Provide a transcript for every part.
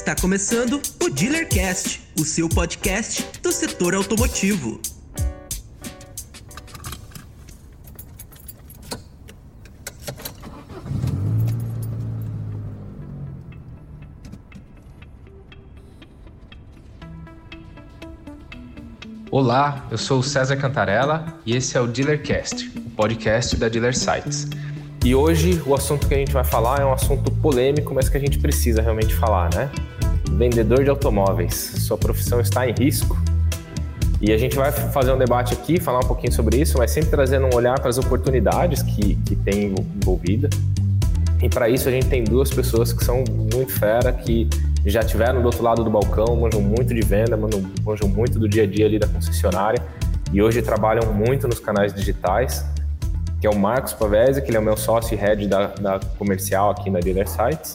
Está começando o Dealercast, o seu podcast do setor automotivo. Olá, eu sou o César Cantarella e esse é o Dealercast, o podcast da Dealer Sites. E hoje o assunto que a gente vai falar é um assunto polêmico, mas que a gente precisa realmente falar, né? Vendedor de automóveis. Sua profissão está em risco. E a gente vai fazer um debate aqui, falar um pouquinho sobre isso, mas sempre trazendo um olhar para as oportunidades que, que tem envolvida. E para isso a gente tem duas pessoas que são muito fera, que já tiveram do outro lado do balcão, manjam muito de venda, manjam muito do dia a dia ali da concessionária e hoje trabalham muito nos canais digitais que é o Marcos Pavese, que ele é o meu sócio e head da, da comercial aqui na Dealer Sites,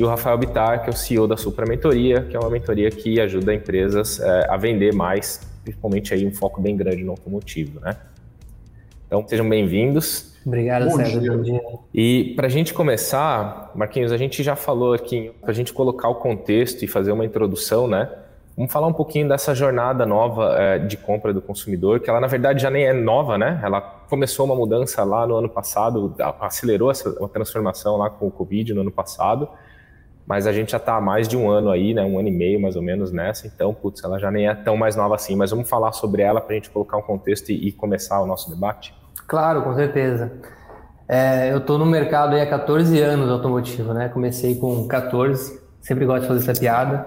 e o Rafael Bitar, que é o CEO da Supra Mentoria, que é uma mentoria que ajuda empresas é, a vender mais, principalmente aí um foco bem grande no automotivo, né? Então, sejam bem-vindos. Obrigado, Bom César. Dia. Bom dia. E para a gente começar, Marquinhos, a gente já falou aqui, para a gente colocar o contexto e fazer uma introdução, né? Vamos falar um pouquinho dessa jornada nova é, de compra do consumidor, que ela na verdade já nem é nova, né? Ela começou uma mudança lá no ano passado, acelerou essa uma transformação lá com o Covid no ano passado, mas a gente já está há mais de um ano aí, né? Um ano e meio mais ou menos nessa, então, putz, ela já nem é tão mais nova assim. Mas vamos falar sobre ela para a gente colocar um contexto e, e, começar o nosso debate? Claro, com certeza. É, eu estou no mercado há 14 anos automotivo, né? Comecei com 14, sempre gosto de fazer essa piada.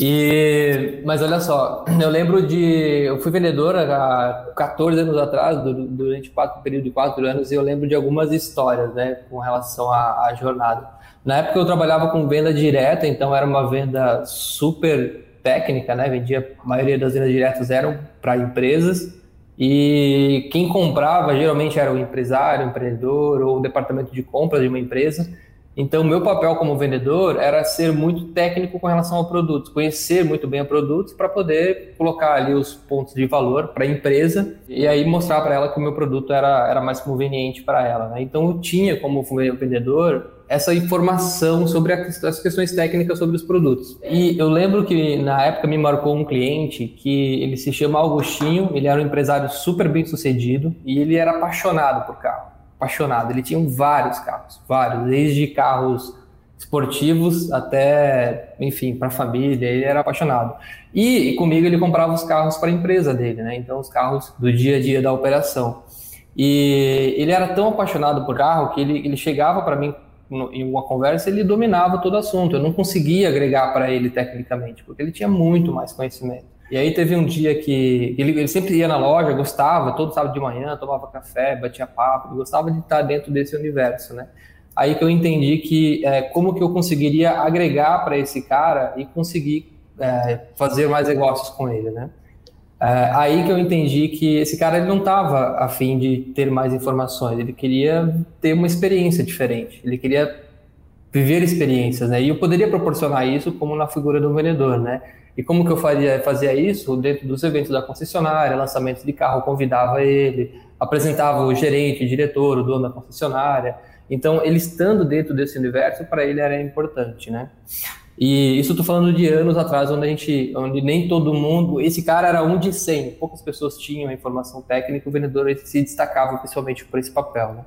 E, mas olha só, eu lembro de. Eu fui vendedor há 14 anos atrás, durante quatro, período de quatro anos, e eu lembro de algumas histórias né, com relação à, à jornada. Na época eu trabalhava com venda direta, então era uma venda super técnica, né? Vendia, a maioria das vendas diretas eram para empresas, e quem comprava geralmente era o empresário, o empreendedor ou o departamento de compras de uma empresa. Então, meu papel como vendedor era ser muito técnico com relação ao produto, conhecer muito bem o produto para poder colocar ali os pontos de valor para a empresa e aí mostrar para ela que o meu produto era, era mais conveniente para ela. Né? Então, eu tinha como vendedor essa informação sobre as questões técnicas sobre os produtos. E eu lembro que na época me marcou um cliente que ele se chama Augustinho, ele era um empresário super bem sucedido e ele era apaixonado por carro apaixonado. Ele tinha vários carros, vários, desde carros esportivos até, enfim, para a família. Ele era apaixonado. E, comigo ele comprava os carros para a empresa dele, né? Então, os carros do dia a dia da operação. E ele era tão apaixonado por carro que ele, ele chegava para mim em uma conversa ele dominava todo o assunto. Eu não conseguia agregar para ele tecnicamente, porque ele tinha muito mais conhecimento. E aí teve um dia que ele, ele, sempre ia na loja, gostava, todo sábado de manhã, tomava café, batia papo, gostava de estar dentro desse universo, né? Aí que eu entendi que é, como que eu conseguiria agregar para esse cara e conseguir é, fazer mais negócios com ele, né? É, aí que eu entendi que esse cara ele não estava afim de ter mais informações, ele queria ter uma experiência diferente, ele queria viver experiências, né? E eu poderia proporcionar isso como na figura do vendedor, né? E como que eu faria, fazia isso? Dentro dos eventos da concessionária, lançamentos de carro, convidava ele, apresentava o gerente, o diretor, o dono da concessionária. Então, ele estando dentro desse universo, para ele era importante, né? E isso estou falando de anos atrás, onde a gente, onde nem todo mundo, esse cara era um de 100, poucas pessoas tinham a informação técnica, o vendedor se destacava principalmente por esse papel, né?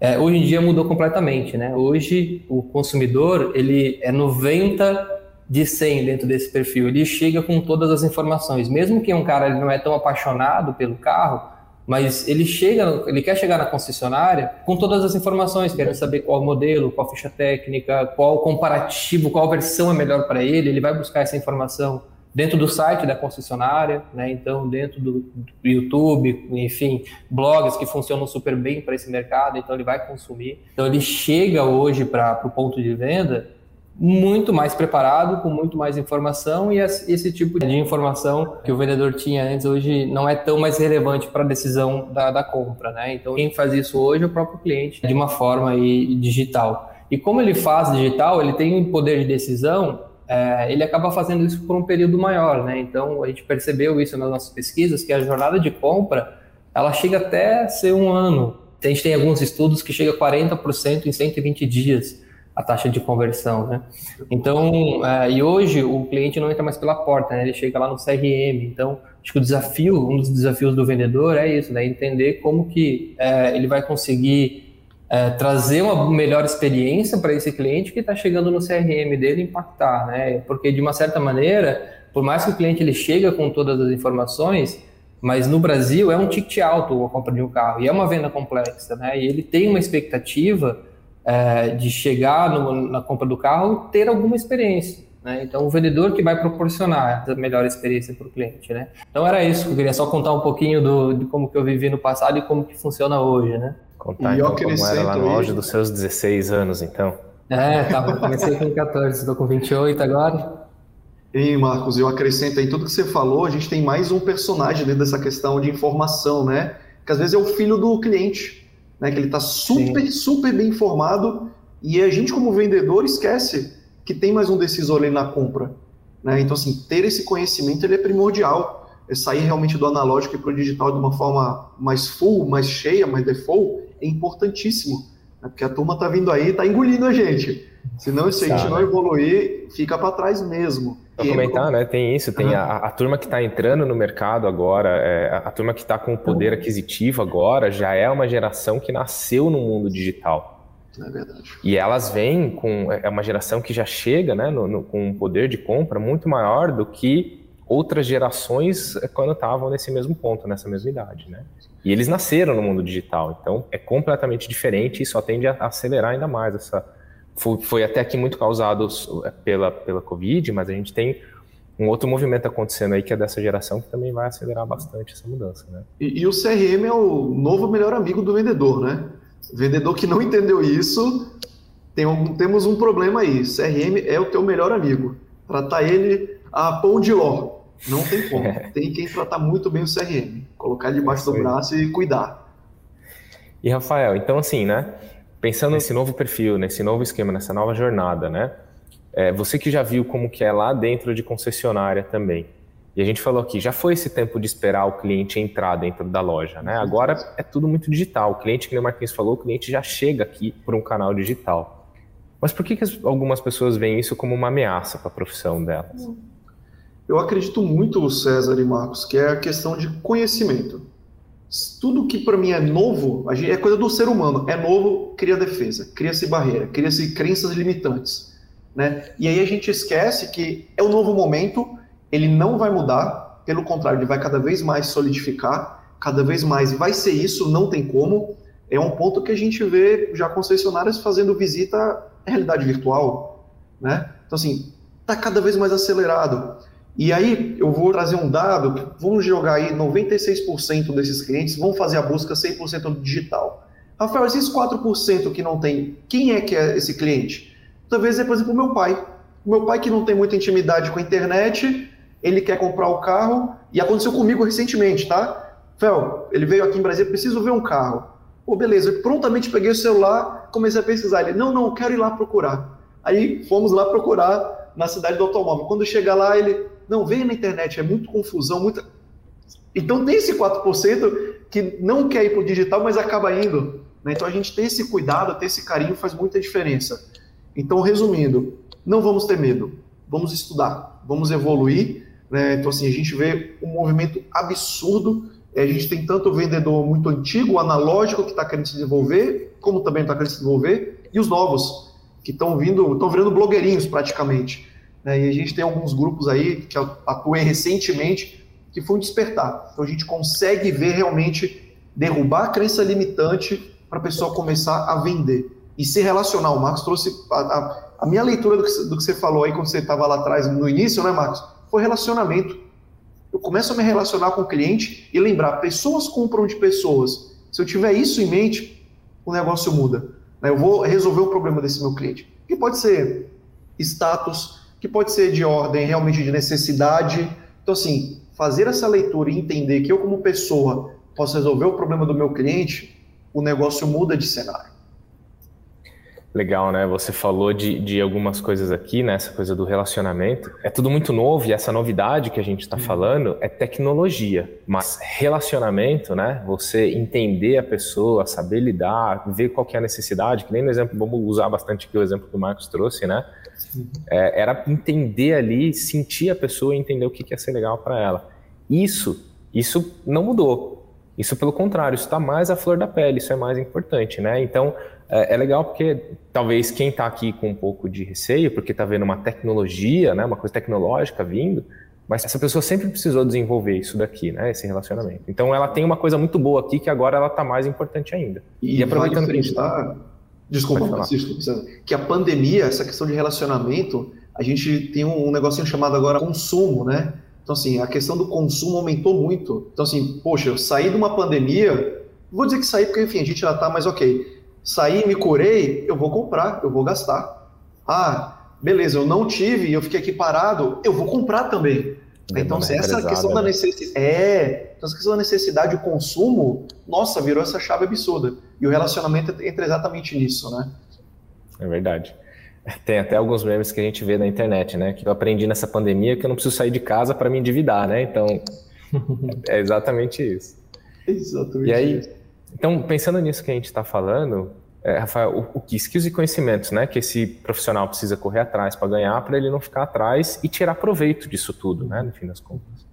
É, hoje em dia mudou completamente, né? Hoje o consumidor ele é 90 de 100 dentro desse perfil, ele chega com todas as informações. Mesmo que um cara ele não é tão apaixonado pelo carro, mas ele chega, ele quer chegar na concessionária com todas as informações, querendo saber qual modelo, qual ficha técnica, qual comparativo, qual versão é melhor para ele, ele vai buscar essa informação dentro do site da concessionária, né? Então, dentro do, YouTube, enfim, blogs que funcionam super bem para esse mercado, então ele vai consumir. Então, ele chega hoje para o ponto de venda muito mais preparado, com muito mais informação, e esse tipo de informação que o vendedor tinha antes, hoje não é tão mais relevante para a decisão da, da, compra, né? Então, quem faz isso hoje é o próprio cliente, de uma forma aí, digital. E como ele faz digital, ele tem um poder de decisão, é, ele acaba fazendo isso por um período maior, né? Então, a gente percebeu isso nas nossas pesquisas, que a jornada de compra, ela chega até ser um ano. A gente tem alguns estudos que chega a 40% em 120 dias. a taxa de conversão, né? Então, é, e hoje o cliente não entra mais pela porta, né? Ele chega lá no CRM. Então, acho que o desafio, um dos desafios do vendedor é isso, né? Entender como que é, ele vai conseguir é, trazer uma melhor experiência para esse cliente que está chegando no CRM dele impactar, né? Porque de uma certa maneira, por mais que o cliente ele chega com todas as informações, mas no Brasil é um ticket alto a compra de um carro e é uma venda complexa, né? E ele tem uma expectativa é, de chegar no, na compra do carro ter alguma experiência. Né? Então, o vendedor que vai proporcionar a melhor experiência para o cliente. Né? Então, era isso. Eu queria só contar um pouquinho do, de como que eu vivi no passado e como que funciona hoje. Né? Contar então, como era lá no auge dos seus 16 anos, então. É, tá, comecei com 14, estou com 28 agora. E Marcos, eu acrescento aí tudo que você falou, a gente tem mais um personagem dentro dessa questão de informação, né? Que às vezes é o filho do cliente né? Que ele está super, Sim. super bem informado e a gente, como vendedor, esquece que tem mais um decisor ali na compra. Né? Então, assim, ter esse conhecimento ele é primordial. É sair realmente do analógico e para o digital de uma forma mais full, mais cheia, mais default, é importantíssimo. Né? Porque a turma está vindo aí e está engolindo a gente. Senão, se a gente não evoluir, fica para trás mesmo. Para comentar, né? Tem isso, tem uhum. a, a, turma que está entrando no mercado agora, é, a, turma que está com o poder aquisitivo agora, já é uma geração que nasceu no mundo digital. É verdade. E elas vêm com. É uma geração que já chega né, no, no, com um poder de compra muito maior do que outras gerações é, quando estavam nesse mesmo ponto, nessa mesma idade, né? E eles nasceram no mundo digital, então é completamente diferente e só tende a acelerar ainda mais essa foi, foi até aqui muito causado é, pela, pela Covid, mas a gente tem um outro movimento acontecendo aí que é dessa geração que também vai acelerar bastante essa mudança, né? E, e, o CRM é o novo melhor amigo do vendedor, né? vendedor que não entendeu isso, tem um, temos um problema aí. CRM é o teu melhor amigo. Tratar ele a pão de ló. Não tem como. É. Tem quem tratar muito bem o CRM. Colocar debaixo do braço e cuidar. E Rafael, então assim, né? Pensando nesse novo perfil, nesse novo esquema, nessa nova jornada, né? É, você que já viu como que é lá dentro de concessionária também. E a gente falou aqui, já foi esse tempo de esperar o cliente entrar dentro da loja, né? Agora é tudo muito digital. O cliente, que o Marquinhos falou, o cliente já chega aqui por um canal digital. Mas por que, que algumas pessoas veem isso como uma ameaça para a profissão delas? Eu acredito muito, César e Marcos, que é a questão de conhecimento tudo que para mim é novo, é coisa do ser humano, é novo, cria defesa, cria-se barreira, cria-se crenças limitantes, né? E aí a gente esquece que é o novo momento, ele não vai mudar, pelo contrário, ele vai cada vez mais solidificar, cada vez mais vai ser isso, não tem como. É um ponto que a gente vê já concessionárias fazendo visita à realidade virtual, né? Então assim, tá cada vez mais acelerado. E aí eu vou trazer um dado, vamos jogar aí 96% desses clientes vão fazer a busca 100% digital. Rafael, esses 4% que não tem, quem é que é esse cliente? Talvez é, por exemplo, o meu pai. O meu pai que não tem muita intimidade com a internet, ele quer comprar o carro, e aconteceu comigo recentemente, tá? Fel, ele veio aqui em Brasília, preciso ver um carro. Pô, beleza, eu prontamente peguei o celular, comecei a pesquisar. Ele, não, não, quero ir lá procurar. Aí fomos lá procurar na cidade do automóvel. Quando chega lá, ele, não, vem na internet, é muito confusão, muita. Então tem esse 4% que não quer ir para o digital, mas acaba indo. Né? Então a gente tem esse cuidado, ter esse carinho faz muita diferença. Então, resumindo, não vamos ter medo, vamos estudar, vamos evoluir. Né? Então, assim, a gente vê um movimento absurdo. A gente tem tanto vendedor muito antigo, analógico, que está querendo se desenvolver, como também está querendo se desenvolver, e os novos, que estão vindo, estão virando blogueirinhos praticamente. Né? E a gente tem alguns grupos aí que atuem recentemente que foi um despertar. Então a gente consegue ver realmente derrubar a crença limitante para a pessoa começar a vender e se relacionar. O Marcos trouxe a, a, a minha leitura do que, do que, você falou aí quando você estava lá atrás no início, né, Marcos? Foi relacionamento. Eu começo a me relacionar com o cliente e lembrar, pessoas compram de pessoas. Se eu tiver isso em mente, o negócio muda. Né? Eu vou resolver o problema desse meu cliente. Que pode ser status, que pode ser de ordem realmente de necessidade. Então, assim, fazer essa leitura e entender que eu, como pessoa, posso resolver o problema do meu cliente, o negócio muda de cenário. Legal, né? Você falou de, de algumas coisas aqui, né? Essa coisa do relacionamento. É tudo muito novo e essa novidade que a gente está uhum. falando é tecnologia. Mas relacionamento, né? Você entender a pessoa, saber lidar, ver qual é a necessidade, que nem no exemplo, vamos usar bastante aqui o exemplo que o Marcos trouxe, né? É, era entender ali, sentir a pessoa e entender o que, que ia ser legal para ela. Isso, isso não mudou. Isso, pelo contrário, isso está mais à flor da pele, isso é mais importante, né? Então, é, é legal porque talvez quem está aqui com um pouco de receio, porque está vendo uma tecnologia, né, uma coisa tecnológica vindo, mas essa pessoa sempre precisou desenvolver isso daqui, né, esse relacionamento. Então ela tem uma coisa muito boa aqui que agora ela está mais importante ainda. E, e aproveitando que a gente está... Desculpa, Francisco, que a pandemia, essa questão de relacionamento, a gente tem um negocinho chamado agora consumo, né? Então, assim, a questão do consumo aumentou muito. Então, assim, poxa, eu saí de uma pandemia, vou dizer que saí porque, enfim, a gente já está mais ok saí, me curei, eu vou comprar, eu vou gastar. Ah, beleza, eu não tive e eu fiquei aqui parado, eu vou comprar também. É então, essa questão da né? necessidade. É, então, essa questão da necessidade, o consumo, nossa, virou essa chave absurda. E o relacionamento entra exatamente nisso, né? É verdade. Tem até alguns memes que a gente vê na internet, né? Que eu aprendi nessa pandemia que eu não preciso sair de casa para me endividar, né? Então, é exatamente isso. Exatamente. E aí. Então, pensando nisso que a gente está falando, é, Rafael, o, o que skills e conhecimentos, né, que esse profissional precisa correr atrás para ganhar, para ele não ficar atrás e tirar proveito disso tudo, né, no fim das contas.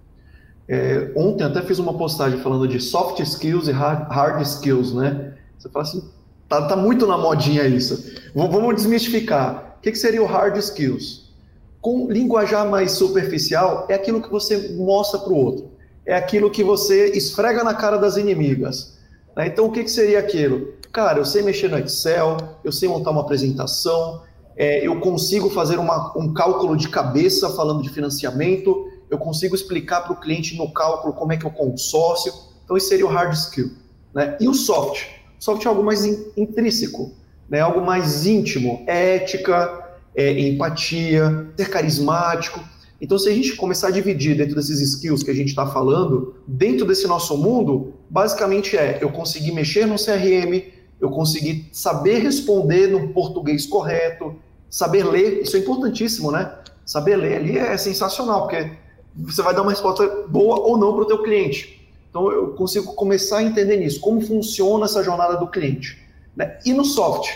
É, ontem até fiz uma postagem falando de soft skills e hard, skills, né? Você fala assim, tá, tá muito na modinha isso. vamos desmistificar. O que, que seria o hard skills? Com linguajar mais superficial, é aquilo que você mostra para o outro. É aquilo que você esfrega na cara das inimigas né? Então, o que, que seria aquilo? Cara, eu sei mexer no Excel, eu sei montar uma apresentação, é, eu consigo fazer uma, um cálculo de cabeça falando de financiamento, eu consigo explicar para o cliente no cálculo como é que é o consórcio. Então, esse seria o hard skill. Né? E o soft? Soft é algo mais in, intrínseco, né? algo mais íntimo, é ética, é empatia, ser carismático. Então, se a gente começar a dividir dentro desses skills que a gente está falando, dentro desse nosso mundo, basicamente é eu conseguir mexer no CRM, eu conseguir saber responder no português correto, saber ler, isso é importantíssimo, né? Saber ler ali é sensacional, porque você vai dar uma resposta boa ou não para o teu cliente. Então, eu consigo começar a entender nisso, como funciona essa jornada do cliente. Né? E no soft?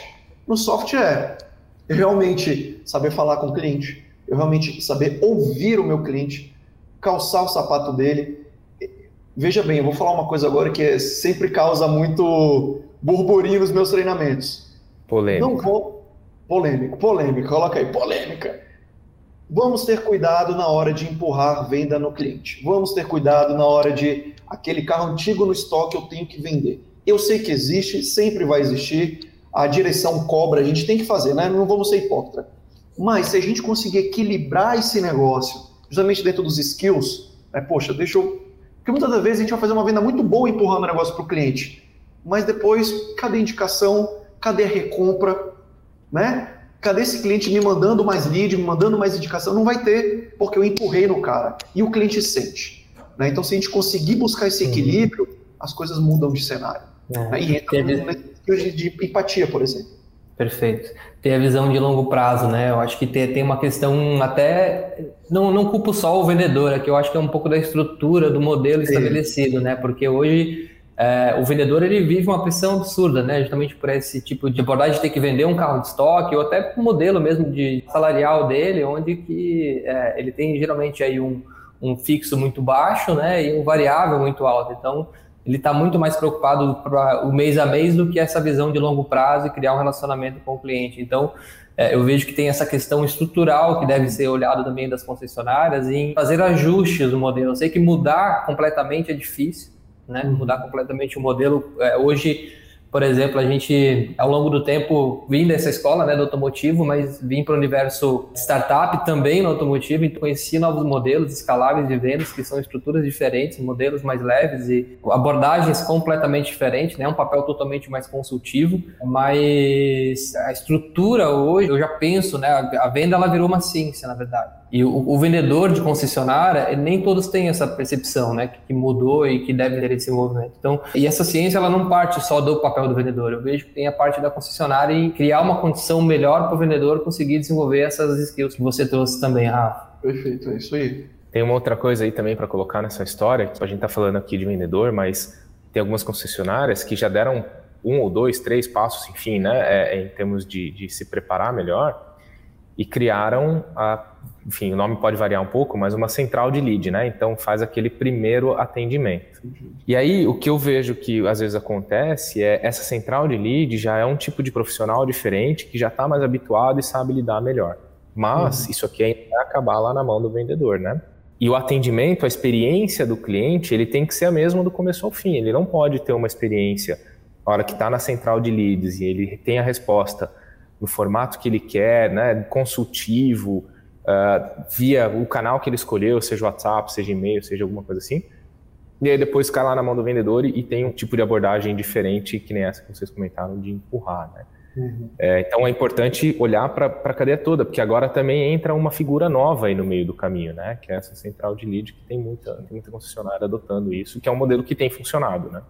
No soft é realmente saber falar com o cliente, eu realmente saber ouvir o meu cliente, calçar o sapato dele. Veja bem, eu vou falar uma coisa agora que sempre causa muito burburinho nos meus treinamentos. Polêmica. Não vou. Polêmico, polêmica, coloca aí, polêmica. Vamos ter cuidado na hora de empurrar venda no cliente. Vamos ter cuidado na hora de aquele carro antigo no estoque eu tenho que vender. Eu sei que existe, sempre vai existir. A direção cobra, a gente tem que fazer, né? Não vamos ser hipócrita. Mas se a gente conseguir equilibrar esse negócio, justamente dentro dos skills, né, poxa, deixa eu. Porque muitas das vezes a gente vai fazer uma venda muito boa empurrando o negócio para o cliente, mas depois, cadê a indicação? Cadê a recompra? Né? Cadê esse cliente me mandando mais lead, me mandando mais indicação? Não vai ter, porque eu empurrei no cara. E o cliente sente. Né? Então, se a gente conseguir buscar esse uhum. equilíbrio, as coisas mudam de cenário. É. Né? E entra Teve... de empatia, por exemplo. Perfeito. Ter a visão de longo prazo, né? Eu acho que tem, tem uma questão até. Não, não culpo só o vendedor, é que eu acho que é um pouco da estrutura do modelo Sim. estabelecido, né? Porque hoje é, o vendedor ele vive uma pressão absurda, né? Justamente por esse tipo de abordagem de ter que vender um carro de estoque, ou até o modelo mesmo de salarial dele, onde que é, ele tem geralmente aí um, um fixo muito baixo, né? E um variável muito alto. Então, ele está muito mais preocupado para o mês a mês do que essa visão de longo prazo e criar um relacionamento com o cliente. Então, é, eu vejo que tem essa questão estrutural que deve ser olhado também das concessionárias em fazer ajustes no modelo. Eu sei que mudar completamente é difícil, né? Uhum. Mudar completamente o modelo. É, hoje por exemplo, a gente, ao longo do tempo, vim dessa escola né, do automotivo, mas vim para o universo startup também no automotivo, então conheci novos modelos escaláveis de vendas, que são estruturas diferentes, modelos mais leves e abordagens completamente diferentes, né, um papel totalmente mais consultivo, mas a estrutura hoje, eu já penso, né, a venda ela virou uma ciência, na verdade. E o, o, vendedor de concessionária, nem todos têm essa percepção, né, que, mudou e que deve ter esse movimento. Então, e essa ciência ela não parte só do papel papel do vendedor. Eu vejo que tem a parte da concessionária em criar uma condição melhor para o vendedor conseguir desenvolver essas skills que você trouxe também, Rafa. Perfeito, é isso aí. Tem uma outra coisa aí também para colocar nessa história, que a gente está falando aqui de vendedor, mas tem algumas concessionárias que já deram um ou dois, três passos, enfim, né, é, é, em termos de, de se preparar melhor e criaram a, enfim, o nome pode variar um pouco, mas uma central de lead, né? Então faz aquele primeiro atendimento. E aí o que eu vejo que às vezes acontece é essa central de lead já é um tipo de profissional diferente que já está mais habituado e sabe lidar melhor. Mas uhum. isso aqui ainda vai acabar lá na mão do vendedor, né? E o atendimento, a experiência do cliente, ele tem que ser a mesma do começo ao fim. Ele não pode ter uma experiência, na hora que está na central de leads e ele tem a resposta no formato que ele quer, né, consultivo, uh, via o canal que ele escolheu, seja WhatsApp, seja e-mail, seja alguma coisa assim. E aí depois cai lá na mão do vendedor e, e tem um tipo de abordagem diferente, que nem essa que vocês comentaram, de empurrar, né? Uhum. É, então é importante olhar para a cadeia toda, porque agora também entra uma figura nova aí no meio do caminho, né? Que é essa central de lead, que tem muita, tem muita concessionária adotando isso, que é um modelo que tem funcionado, né?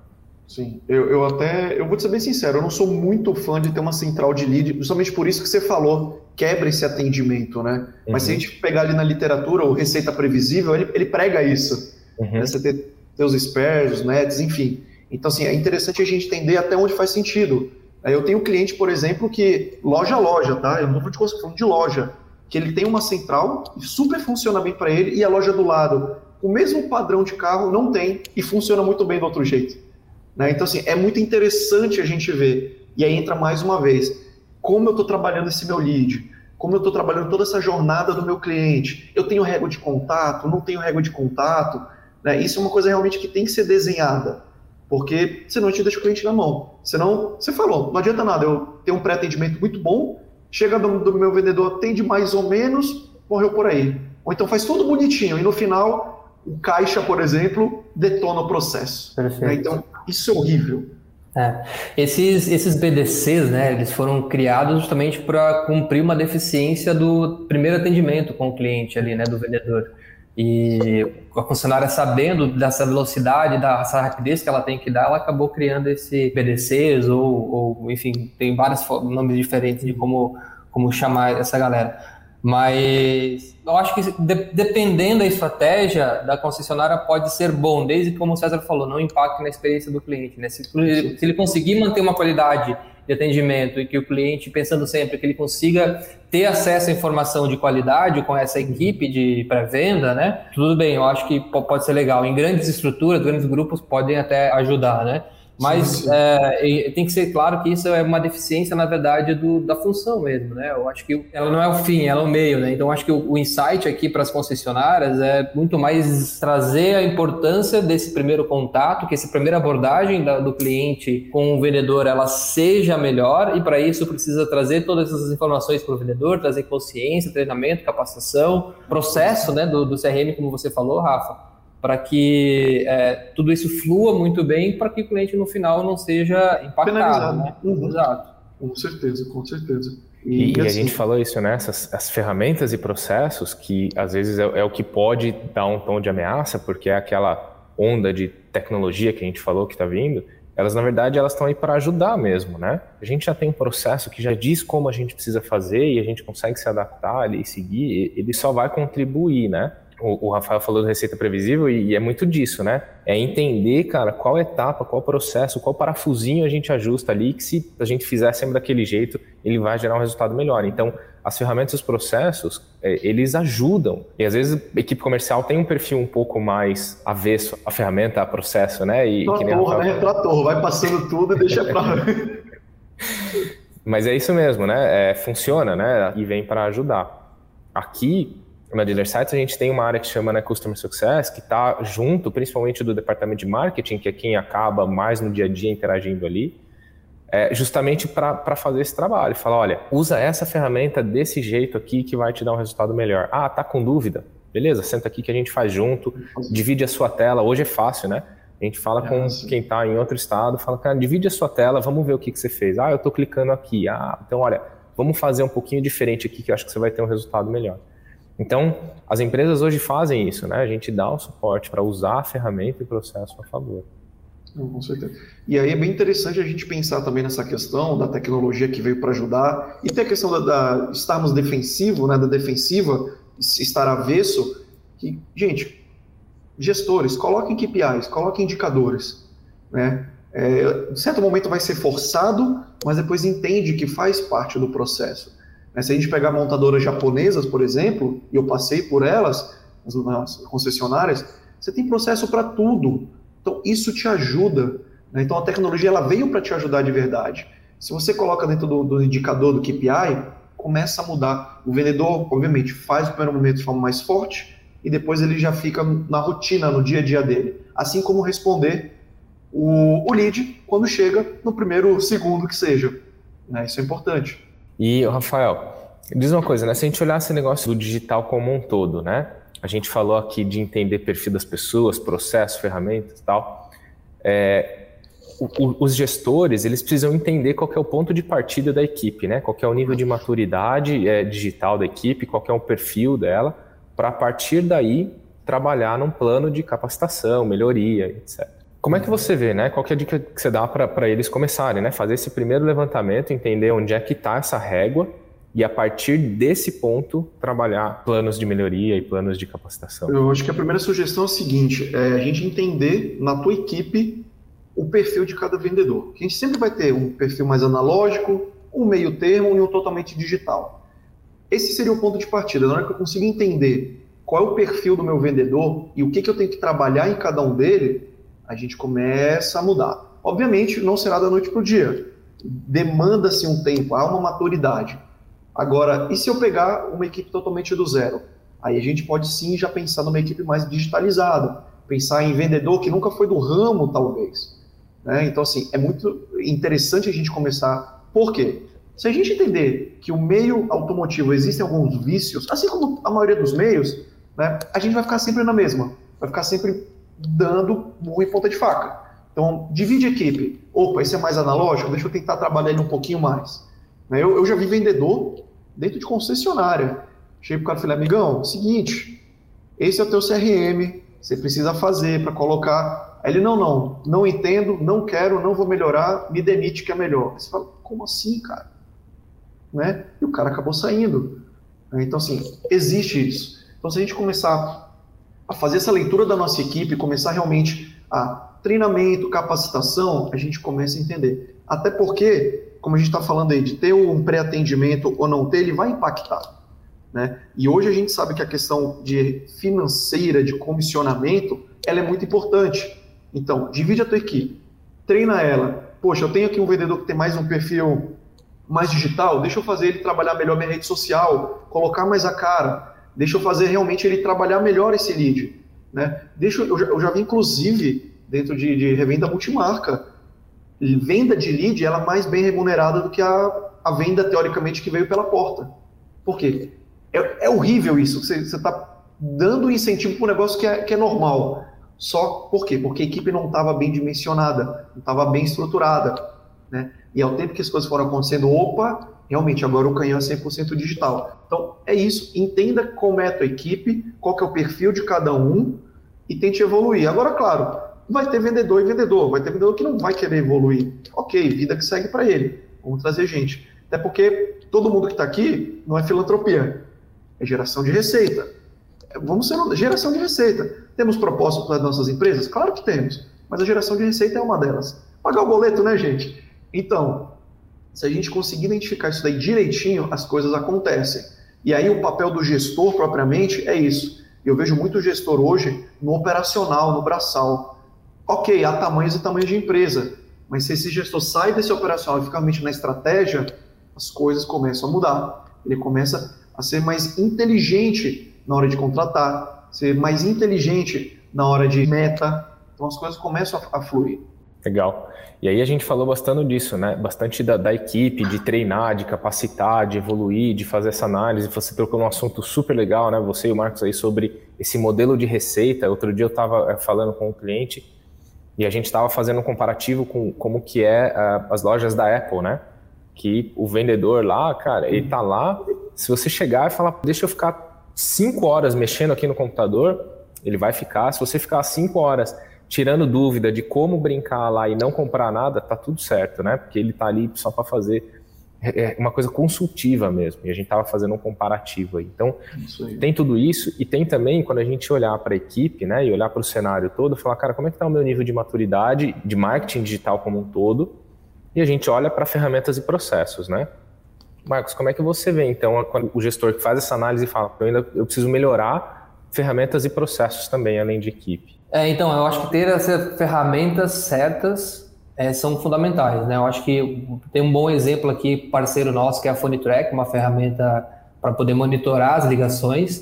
Sim, eu, eu até, eu vou te ser bem sincero, eu não sou muito fã de ter uma central de lead, justamente por isso que você falou, quebra esse atendimento, né? Uhum. Mas se a uhum. gente pegar ali na literatura, o Receita Previsível, ele, ele prega isso. Uhum. Né? Você ter, ter os spares, os nets, enfim. Então, assim, é interessante a gente entender até onde faz sentido. Eu tenho um cliente, por exemplo, que, loja a loja, tá? Eu não vou te falando de loja, que ele tem uma central e super funciona bem para ele, e a loja do lado, o mesmo padrão de carro, não tem, e funciona muito bem do outro jeito. Né? Então, assim, é muito interessante a gente ver. E aí entra mais uma vez, como eu estou trabalhando esse meu lead, como eu estou trabalhando toda essa jornada do meu cliente. Eu tenho régua de contato, não tenho régua de contato. Né? Isso é uma coisa realmente que tem que ser desenhada, porque senão a gente deixa o cliente na mão. Senão, você falou, não adianta nada, eu tenho um pré-atendimento muito bom, chega do, do meu vendedor, atende mais ou menos, morreu por aí. Ou então faz tudo bonitinho, e no final, o caixa, por exemplo, detona o processo. Né? Então, isso é horrível. É. Esses, esses BDCs, né, eles foram criados justamente para cumprir uma deficiência do primeiro atendimento com o cliente ali, né, do vendedor. E a funcionária sabendo dessa velocidade, dessa rapidez que ela tem que dar, ela acabou criando esse BDCs ou, ou enfim, tem vários nomes diferentes de como, como chamar essa galera. Mas eu acho que de, dependendo da estratégia da concessionária pode ser bom, desde que, como o César falou, não impacte na experiência do cliente. Né? Se, se ele conseguir manter uma qualidade de atendimento e que o cliente, pensando sempre que ele consiga ter acesso à informação de qualidade com essa equipe de pré-venda, né? Tudo bem, eu acho que pode ser legal. Em grandes estruturas, grandes grupos podem até ajudar, né? Mas sim, sim. É, tem que ser claro que isso é uma deficiência, na verdade, do, da função mesmo, né? Eu acho que ela não é o fim, ela é o meio, né? Então, acho que o, o insight aqui para as concessionárias é muito mais trazer a importância desse primeiro contato, que essa primeira abordagem da, do cliente com o vendedor, ela seja melhor, e para isso precisa trazer todas essas informações para o vendedor, trazer consciência, treinamento, capacitação, processo, né, do, do CRM, como você falou, Rafa, para que é, tudo isso flua muito bem, para que o cliente no final não seja impactado. Né? Uhum. Exato. Com certeza, com certeza. E, e, assim, a gente falou isso, né? Essas, as ferramentas e processos que às vezes é, é, o que pode dar um tom de ameaça, porque é aquela onda de tecnologia que a gente falou que está vindo. Elas, na verdade, elas estão aí para ajudar mesmo, né? A gente já tem um processo que já diz como a gente precisa fazer e a gente consegue se adaptar e seguir, ele só vai contribuir, né? O, o Rafael falou da receita previsível e, e, é muito disso, né? É entender, cara, qual etapa, qual processo, qual parafusinho a gente ajusta ali, que se a gente fizer sempre daquele jeito, ele vai gerar um resultado melhor. Então, as ferramentas e os processos, é, eles ajudam. E às vezes a equipe comercial tem um perfil um pouco mais avesso à ferramenta, a processo, né? E, Trator, que Rafael... né? Trator, vai passando tudo e deixa pra... Mas é isso mesmo, né? É, funciona, né? E vem para ajudar. Aqui, na Dealer Sites a gente tem uma área que chama né, Customer Success, que está junto, principalmente do departamento de marketing, que é quem acaba mais no dia a dia interagindo ali, é, justamente para fazer esse trabalho. Falar, olha, usa essa ferramenta desse jeito aqui que vai te dar um resultado melhor. Ah, tá com dúvida? Beleza, senta aqui que a gente faz junto, divide a sua tela. Hoje é fácil, né? A gente fala com quem está em outro estado, fala, cara, divide a sua tela, vamos ver o que, que você fez. Ah, eu estou clicando aqui. Ah, então olha, vamos fazer um pouquinho diferente aqui que eu acho que você vai ter um resultado melhor. Então, as empresas hoje fazem isso, né? A gente dá o suporte para usar a ferramenta e o processo a favor. Com certeza. E aí é bem interessante a gente pensar também nessa questão da tecnologia que veio para ajudar e tem a questão da, da estarmos defensivo, né, da defensiva, estar avesso, que, gente, gestores, coloquem KPIs, coloquem indicadores, né? É, em certo momento vai ser forçado, mas depois entende que faz parte do processo. Né? Se a gente pegar montadoras japonesas, por exemplo, e eu passei por elas, nas concessionárias, você tem processo para tudo. Então, isso te ajuda. Né? Então, a tecnologia ela veio para te ajudar de verdade. Se você coloca dentro do, do, indicador do KPI, começa a mudar. O vendedor, obviamente, faz o primeiro momento de forma mais forte e depois ele já fica na rotina, no dia a dia dele. Assim como responder o, o lead quando chega no primeiro segundo que seja. Né? Isso é importante. E, Rafael, diz uma coisa, né? Se a gente olhar esse negócio do digital como um todo, né? A gente falou aqui de entender perfil das pessoas, processos, ferramentas e tal. É, o, o, os gestores, eles precisam entender qual é o ponto de partida da equipe, né? Qual é o nível de maturidade é, digital da equipe, qual é o perfil dela, para a partir daí trabalhar num plano de capacitação, melhoria, etc. Como é que você vê, né? Qual é a dica que você dá para eles começarem, né? Fazer esse primeiro levantamento, entender onde é que está essa régua e a partir desse ponto trabalhar planos de melhoria e planos de capacitação? Eu acho que a primeira sugestão é a seguinte: é a gente entender na tua equipe o perfil de cada vendedor. A gente sempre vai ter um perfil mais analógico, um meio termo e um totalmente digital. Esse seria o ponto de partida. Na hora que eu consigo entender qual é o perfil do meu vendedor e o que, que eu tenho que trabalhar em cada um dele, a gente começa a mudar. Obviamente, não será da noite para o dia. Demanda-se um tempo, há uma maturidade. Agora, e se eu pegar uma equipe totalmente do zero? Aí a gente pode sim já pensar numa equipe mais digitalizada, pensar em vendedor que nunca foi do ramo, talvez. Né? Então, assim, é muito interessante a gente começar. Por quê? Se a gente entender que o meio automotivo existem alguns vícios, assim como a maioria dos meios, né, a gente vai ficar sempre na mesma, vai ficar sempre dando murro em ponta de faca. Então, divide equipe. Opa, esse é mais analógico, deixa eu tentar trabalhar ele um pouquinho mais. Né? Eu, eu já vi vendedor dentro de concessionária. Cheguei para o cara e falei, amigão, seguinte, esse é o teu CRM, você precisa fazer para colocar. Aí ele, não, não, não entendo, não quero, não vou melhorar, me demite que é melhor. Você fala, como assim, cara? Né? E o cara acabou saindo. Então, assim, existe isso. Então, se a gente começar a fazer essa leitura da nossa equipe, começar realmente a treinamento, capacitação, a gente começa a entender. Até porque como a gente está falando aí, de ter um pré-atendimento ou não ter, ele vai impactar. Né? E hoje a gente sabe que a questão de financeira, de comissionamento, ela é muito importante. Então, divide a tua equipe, treina ela. Poxa, eu tenho aqui um vendedor que tem mais um perfil mais digital, deixa eu fazer ele trabalhar melhor minha rede social, colocar mais a cara, deixa eu fazer realmente ele trabalhar melhor esse lead. Né? Deixa, eu, já, eu já vi, inclusive, dentro de, de revenda multimarca, venda de lead ela é mais bem remunerada do que a, a venda, teoricamente, que veio pela porta. Por quê? É, é horrível isso. Você está dando incentivo para um negócio que é, que é normal. Só por quê? Porque a equipe não estava bem dimensionada, não estava bem estruturada. Né? E ao tempo que as coisas foram acontecendo, opa, realmente agora o canhão é 100% digital. Então é isso, entenda como é a tua equipe, qual que é o perfil de cada um e tente evoluir. Agora, claro, vai ter vendedor e vendedor, vai ter vendedor que não vai querer evoluir. Ok, vida que segue para ele. Vamos trazer gente. Até porque todo mundo que está aqui não é filantropia, é geração de receita. Vamos ser geração de receita. Temos propósito para as nossas empresas? Claro que temos, mas a geração de receita é uma delas. Pagar o boleto, né, gente? Então, se a gente conseguir identificar isso daí direitinho, as coisas acontecem. E aí o papel do gestor propriamente é isso. Eu vejo muito gestor hoje no operacional, no braçal ok, há tamanhos e tamanhos de empresa, mas se esse gestor sai desse operacional e fica realmente na estratégia, as coisas começam a mudar. Ele começa a ser mais inteligente na hora de contratar, ser mais inteligente na hora de meta. Então as coisas começam a, a fluir. Legal. E aí a gente falou bastante disso, né? Bastante da, da, equipe, de treinar, de capacitar, de evoluir, de fazer essa análise. Você trocou um assunto super legal, né? Você e o Marcos aí sobre esse modelo de receita. Outro dia eu estava eh, falando com um cliente e a gente estava fazendo um comparativo com como que é uh, as lojas da Apple, né? Que o vendedor lá, cara, ele tá lá, se você chegar e falar, deixa eu ficar cinco horas mexendo aqui no computador, ele vai ficar. Se você ficar cinco horas tirando dúvida de como brincar lá e não comprar nada, tá tudo certo, né? Porque ele tá ali só para fazer é, é uma coisa consultiva mesmo. E a gente tava fazendo um comparativo aí. Então, tem tudo isso e tem também quando a gente olhar para a equipe, né, e olhar para o cenário todo, falar, cara, como é que tá o meu nível de maturidade de marketing digital como um todo? E a gente olha para ferramentas e processos, né? Marcos, como é que você vê então o gestor que faz essa análise e fala, eu ainda eu preciso melhorar ferramentas e processos também além de equipe? É, então, eu acho que ter essas ferramentas certas é, são fundamentais, né? Eu acho que tem um bom exemplo aqui, parceiro nosso, que é a PhoneTrack, uma ferramenta para poder monitorar as ligações.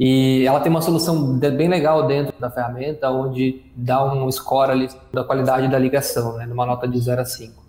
E ela tem uma solução bem legal dentro da ferramenta, onde dá um score ali da qualidade da ligação, né? Numa nota de 0 a 5.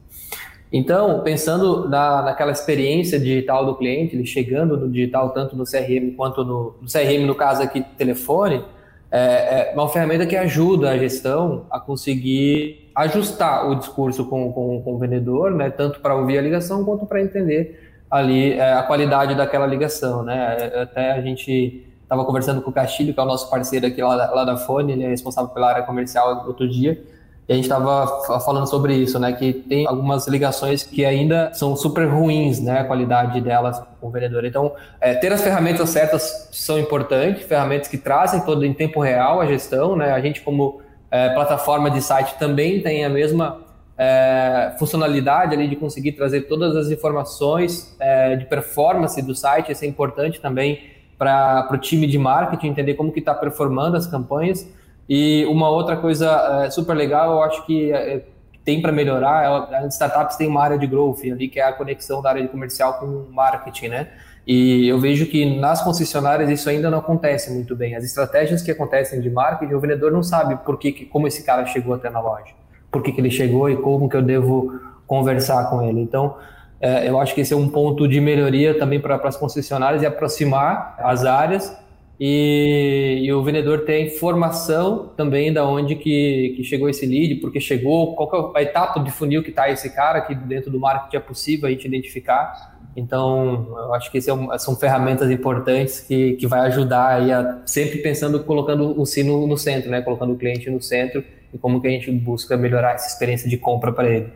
Então, pensando na, naquela experiência digital do cliente, ele chegando no digital, tanto no CRM quanto no, no CRM, no caso aqui, telefone, é, é uma ferramenta que ajuda a gestão a conseguir ajustar o discurso com, com, com o vendedor, né, tanto para ouvir a ligação quanto para entender ali é, a qualidade daquela ligação. Né? É, até a gente estava conversando com o Castilho, que é o nosso parceiro aqui lá, lá da Fone, ele é responsável pela área comercial outro dia, e a gente estava falando sobre isso, né? Que tem algumas ligações que ainda são super ruins, né? A qualidade delas com o vendedor. Então, é, ter as ferramentas certas são importantes, ferramentas que trazem todo em tempo real a gestão, né? A gente, como é, plataforma de site, também tem a mesma é, funcionalidade ali de conseguir trazer todas as informações é, de performance do site. Isso é importante também para o time de marketing entender como que está performando as campanhas. E uma outra coisa é, super legal, eu acho que é, tem para melhorar, é, as startups têm uma área de growth ali, que é a conexão da área de comercial com o marketing, né? E eu vejo que nas concessionárias isso ainda não acontece muito bem. As estratégias que acontecem de marketing, o vendedor não sabe por que, como esse cara chegou até na loja, por que, que ele chegou e como que eu devo conversar com ele. Então, é, eu acho que esse é um ponto de melhoria também para as concessionárias e aproximar as áreas e, e, o vendedor tem informação também da onde que, que chegou esse lead, porque chegou, qual é a etapa de funil que está esse cara, que dentro do marketing é possível a gente identificar. Então, eu acho que é um, são ferramentas importantes que, que vai ajudar aí a, sempre pensando, colocando o sino no centro, né? Colocando o cliente no centro e como que a gente busca melhorar essa experiência de compra para ele.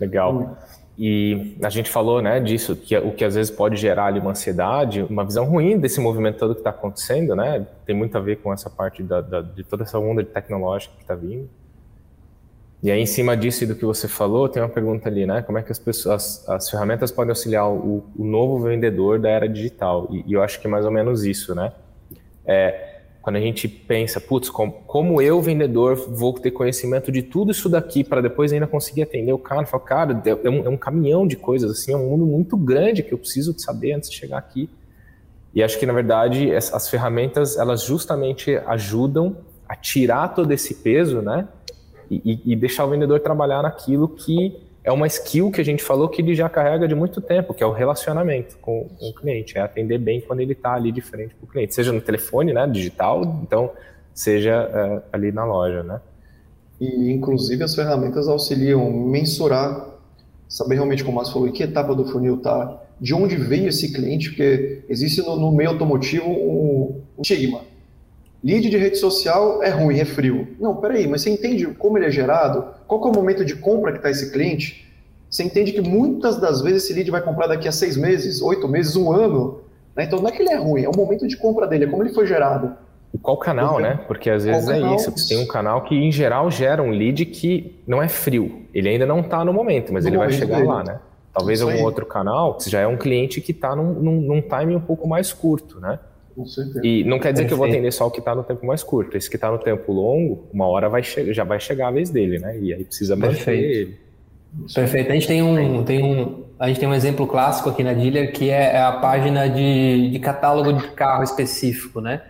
Legal. E a gente falou né, disso, que o que às vezes pode gerar ali uma ansiedade, uma visão ruim desse movimento todo que está acontecendo, né? Tem muito a ver com essa parte da, da, de toda essa onda tecnológica que está vindo. E aí, em cima disso e do que você falou, tem uma pergunta ali, né? Como é que as pessoas, as, as ferramentas podem auxiliar o, o, novo vendedor da era digital? E, e, eu acho que é mais ou menos isso, né? É, quando a gente pensa, putz, como, como, eu, vendedor, vou ter conhecimento de tudo isso daqui para depois ainda conseguir atender o cara, fala, cara, é um, é um, caminhão de coisas, assim, é um mundo muito grande que eu preciso saber antes de chegar aqui. E acho que, na verdade, as, as ferramentas, elas justamente ajudam a tirar todo esse peso, né? E, e deixar o vendedor trabalhar naquilo que é uma skill que a gente falou que ele já carrega de muito tempo, que é o relacionamento com, o cliente, é atender bem quando ele está ali de frente com o cliente, seja no telefone, né, digital, então seja uh, ali na loja, né. E inclusive as ferramentas auxiliam mensurar, saber realmente como o falou, em que etapa do funil está, de onde veio esse cliente, porque existe no, no meio automotivo um, um estigma. Lead de rede social é ruim, é frio. Não, peraí, mas você entende como ele é gerado? Qual é o momento de compra que está esse cliente? Você entende que muitas das vezes esse lead vai comprar daqui a seis meses, oito meses, um ano. Né? Então não é que ele é ruim, é o momento de compra dele, é como ele foi gerado. E qual canal, né? Porque às vezes é canal? isso. Você tem um canal que, em geral, gera um lead que não é frio. Ele ainda não está no momento, mas no ele vai chegar dele. lá, né? Talvez algum outro canal que já é um cliente que está num, num, num timing um pouco mais curto, né? E não quer dizer que eu vou atender só o que está no tempo mais curto. Esse que está no tempo longo, uma hora vai já vai chegar a vez dele, né? E aí precisa manter Perfeito. ele. Perfeito. A gente tem um, tem um, a gente tem um exemplo clássico aqui na Dealer que é, é a página de, de catálogo de carro específico, né?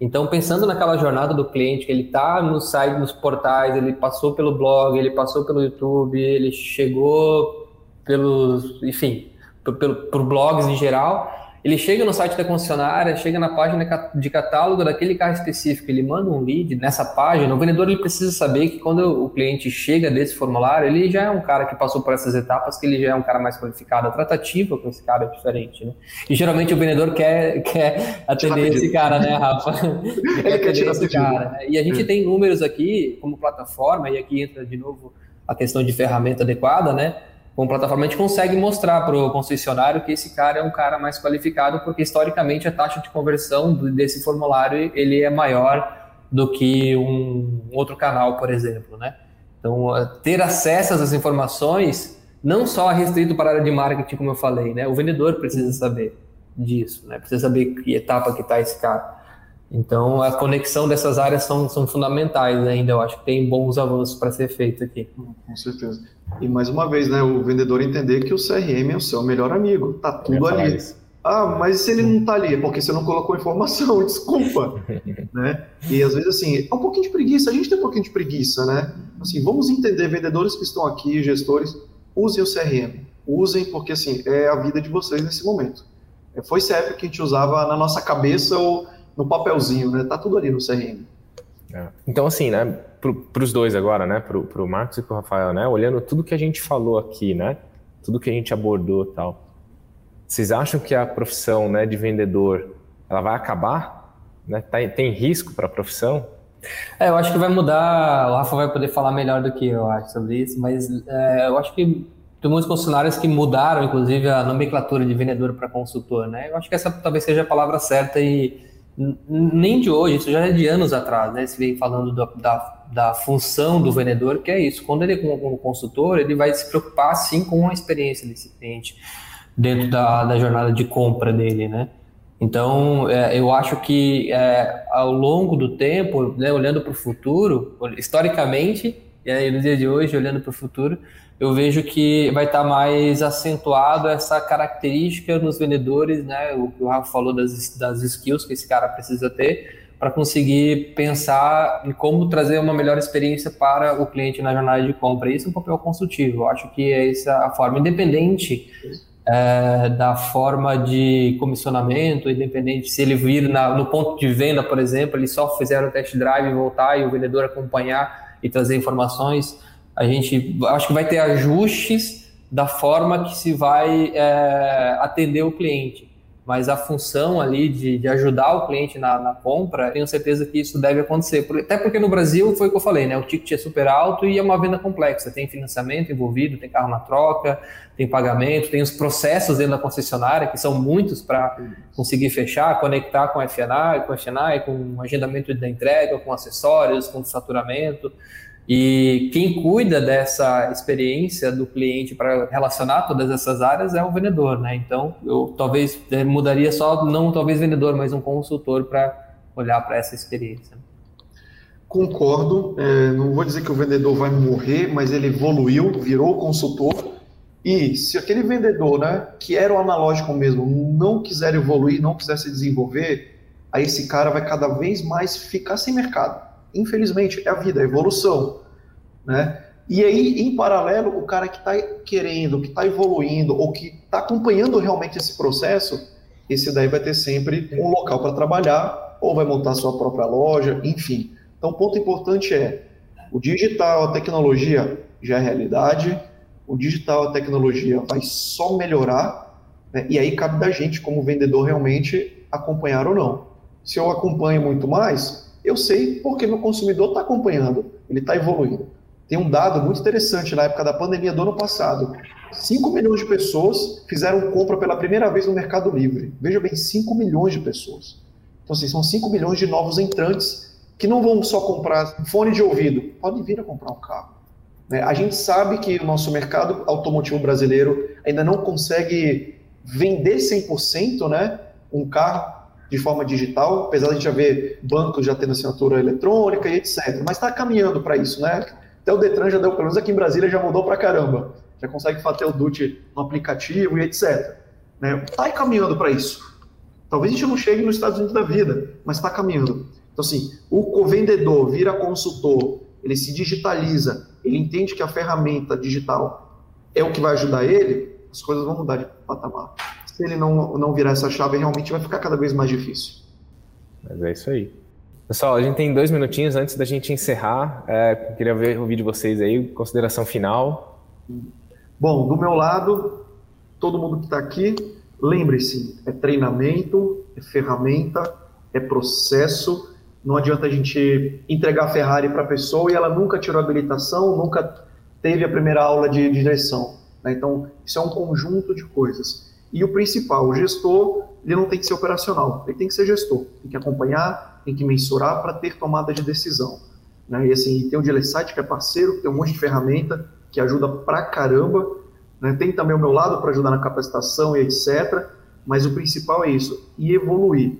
Então, pensando naquela jornada do cliente, que ele está no site, nos portais, ele passou pelo blog, ele passou pelo YouTube, ele chegou pelos, enfim, por, por blogs em geral, ele chega no site da concessionária, chega na página de catálogo daquele carro específico, ele manda um lead nessa página, o vendedor ele precisa saber que quando o cliente chega desse formulário, ele já é um cara que passou por essas etapas, que ele já é um cara mais qualificado. A tratativa com esse cara é diferente, né? E geralmente o vendedor quer, quer atender esse cara, né, Rafa? ele quer tirar esse cara. Né? E a gente é. tem números aqui como plataforma, e aqui entra de novo a questão de ferramenta adequada, né? Como plataforma, a gente consegue mostrar para o concessionário que esse cara é um cara mais qualificado, porque historicamente a taxa de conversão desse formulário ele é maior do que um outro canal, por exemplo, né? Então, ter acesso a essas informações não só é restrito para a área de marketing, como eu falei, né? O vendedor precisa saber disso, né? Precisa saber que etapa que está esse cara. Então, a conexão dessas áreas são, são fundamentais ainda. Eu acho que tem bons avanços para ser feito aqui. Com certeza. E mais uma vez, né, o vendedor entender que o CRM é o seu melhor amigo. Tá tudo ali. Isso. Ah, mas se ele não tá ali, é porque você não colocou informação, desculpa. né? E às vezes, assim, é um pouquinho de preguiça. A gente tem um pouquinho de preguiça, né? Assim, vamos entender, vendedores que estão aqui, gestores, usem o CRM. Usem, porque, assim, é a vida de vocês nesse momento. Foi sempre que a gente usava na nossa cabeça ou no papelzinho, né? Tá tudo ali no CRM. É. Então, assim, né, para os dois agora, né, para o Marcos e para o Rafael, né, olhando tudo que a gente falou aqui, né, tudo que a gente abordou tal, vocês acham que a profissão, né, de vendedor, ela vai acabar? Né? Tá, tem risco para a profissão? É, eu acho que vai mudar. O Rafa vai poder falar melhor do que eu acho sobre isso, mas é, eu acho que tem muitos concessionários que mudaram, inclusive, a nomenclatura de vendedor para consultor, né? Eu acho que essa talvez seja a palavra certa e nem de hoje, isso já é de anos atrás, né? Se vem falando da, da, da, função do vendedor, que é isso. Quando ele é como consultor, ele vai se preocupar sim com a experiência desse cliente dentro da, da jornada de compra dele, né? Então, é, eu acho que é, ao longo do tempo, né, olhando para o futuro, historicamente, e aí no dia de hoje, olhando para o futuro, eu vejo que vai estar tá mais acentuado essa característica nos vendedores, né? O que o Rafa falou das, das skills que esse cara precisa ter para conseguir pensar em como trazer uma melhor experiência para o cliente na jornada de compra. Isso é um papel consultivo. Eu acho que é essa a forma, independente é, da forma de comissionamento, independente se ele vir na, no ponto de venda, por exemplo, ele só fizer o test drive e voltar e o vendedor acompanhar e trazer informações a gente acho que vai ter ajustes da forma que se vai é, atender o cliente. Mas a função ali de, de ajudar o cliente na, na, compra, tenho certeza que isso deve acontecer. Até porque no Brasil foi o que eu falei, né? O ticket é super alto e é uma venda complexa. Tem financiamento envolvido, tem carro na troca, tem pagamento, tem os processos dentro da concessionária, que são muitos para conseguir fechar, conectar com a FNA, com a FNA, com o agendamento da entrega, com acessórios, com faturamento. E quem cuida dessa experiência do cliente para relacionar todas essas áreas é o vendedor, né? Então, eu talvez mudaria só, não talvez vendedor, mas um consultor para olhar para essa experiência. Concordo. É, não vou dizer que o vendedor vai morrer, mas ele evoluiu, virou consultor. E se aquele vendedor, né, que era o analógico mesmo, não quiser evoluir, não quiser se desenvolver, aí esse cara vai cada vez mais ficar sem mercado infelizmente, é a vida, é a evolução. Né? E aí, em paralelo, o cara que está querendo, que está evoluindo, ou que está acompanhando realmente esse processo, esse daí vai ter sempre um local para trabalhar, ou vai montar sua própria loja, enfim. Então, o ponto importante é: o digital, a tecnologia já é realidade, o digital, a tecnologia vai só melhorar, né? e aí cabe da gente, como vendedor, realmente acompanhar ou não. Se eu acompanho muito mais, eu sei porque meu consumidor está acompanhando, ele está evoluindo. Tem um dado muito interessante na época da pandemia do ano passado. 5 milhões de pessoas fizeram compra pela primeira vez no Mercado Livre. Veja bem, 5 milhões de pessoas. Então, assim, são 5 milhões de novos entrantes que não vão só comprar fone de ouvido, podem vir a comprar um carro. Né? A gente sabe que o nosso mercado automotivo brasileiro ainda não consegue vender 100% né, um carro de forma digital, apesar de a gente já ver bancos já tendo assinatura eletrônica e etc. Mas está caminhando para isso, né? Até o Detran já deu, pelo menos aqui em Brasília, já mudou para caramba. Já consegue fazer o DUT no aplicativo e etc. Né? Está caminhando para isso. Talvez a gente não chegue nos Estados Unidos da vida, mas está caminhando. Então, assim, o vendedor vira consultor, ele se digitaliza, ele entende que a ferramenta digital é o que vai ajudar ele, as coisas vão mudar de patamar se ele não, não virar essa chave, realmente vai ficar cada vez mais difícil. Mas é isso aí. Pessoal, a gente tem dois minutinhos antes da gente encerrar. É, queria ver, ouvir de vocês aí, consideração final. Bom, do meu lado, todo mundo que está aqui, lembre-se, é treinamento, é ferramenta, é processo. Não adianta a gente entregar a Ferrari para a pessoa e ela nunca tirou habilitação, nunca teve a primeira aula de, de direção. Né? Então, isso é um conjunto de coisas. E o principal, o gestor, ele não tem que ser operacional, ele tem que ser gestor, tem que acompanhar, tem que mensurar para ter tomada de decisão. Né? E assim, tem o Dealer Site, que é parceiro, tem um monte de ferramenta que ajuda pra caramba. Né? Tem também o meu lado para ajudar na capacitação e etc. Mas o principal é isso, e evoluir.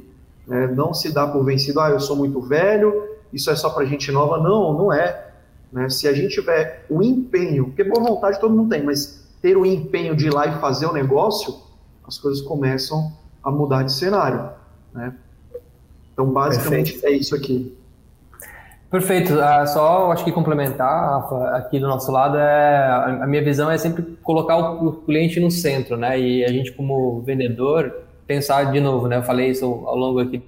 Né? Não se dar por vencido, ah, eu sou muito velho, isso é só para gente nova. Não, não é. Né? Se a gente tiver o empenho, porque boa vontade todo mundo tem, mas ter o empenho de ir lá e fazer o negócio, as coisas começam a mudar de cenário. Né? Então, basicamente, Perfeito. é isso aqui. Perfeito. Uh, só acho que complementar, aqui do nosso lado, é, a minha visão é sempre colocar o, o cliente no centro, né? E a gente, como vendedor, pensar de novo, né? Eu falei isso ao longo aqui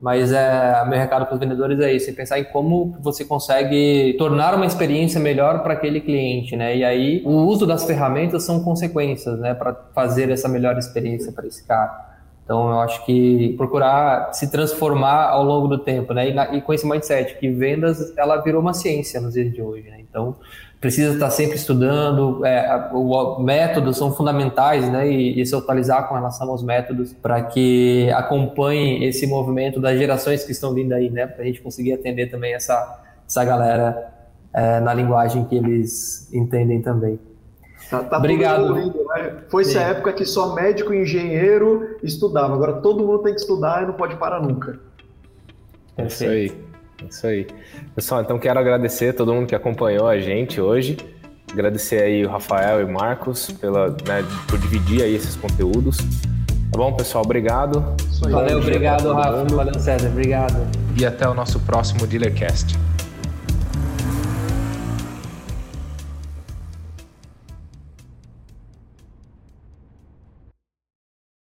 mas é, meu recado para os vendedores é esse: é pensar em como você consegue tornar uma experiência melhor para aquele cliente, né? E aí o uso das ferramentas são consequências, né? Para fazer essa melhor experiência para esse cara. Então eu acho que procurar se transformar ao longo do tempo, né? E, na, e com esse mindset que vendas ela virou uma ciência nos dias de hoje, né? Então precisa estar sempre estudando, é, o, métodos são fundamentais, né, e, e se atualizar com relação aos métodos para que acompanhe esse movimento das gerações que estão vindo aí, né, para a gente conseguir atender também essa, essa galera é, na linguagem que eles entendem também. Tá, tá Obrigado. Lindo, né? Foi essa época que só médico e engenheiro estudava, agora todo mundo tem que estudar e não pode parar nunca. Perfeito. É isso aí. Isso aí. Pessoal, então quero agradecer a todo mundo que acompanhou a gente hoje. Agradecer aí o Rafael e o Marcos pela, né, por dividir aí esses conteúdos. Tá bom, pessoal? Obrigado. Valeu, obrigado, Rafa. Valeu, César. Obrigado. E até o nosso próximo Dealercast.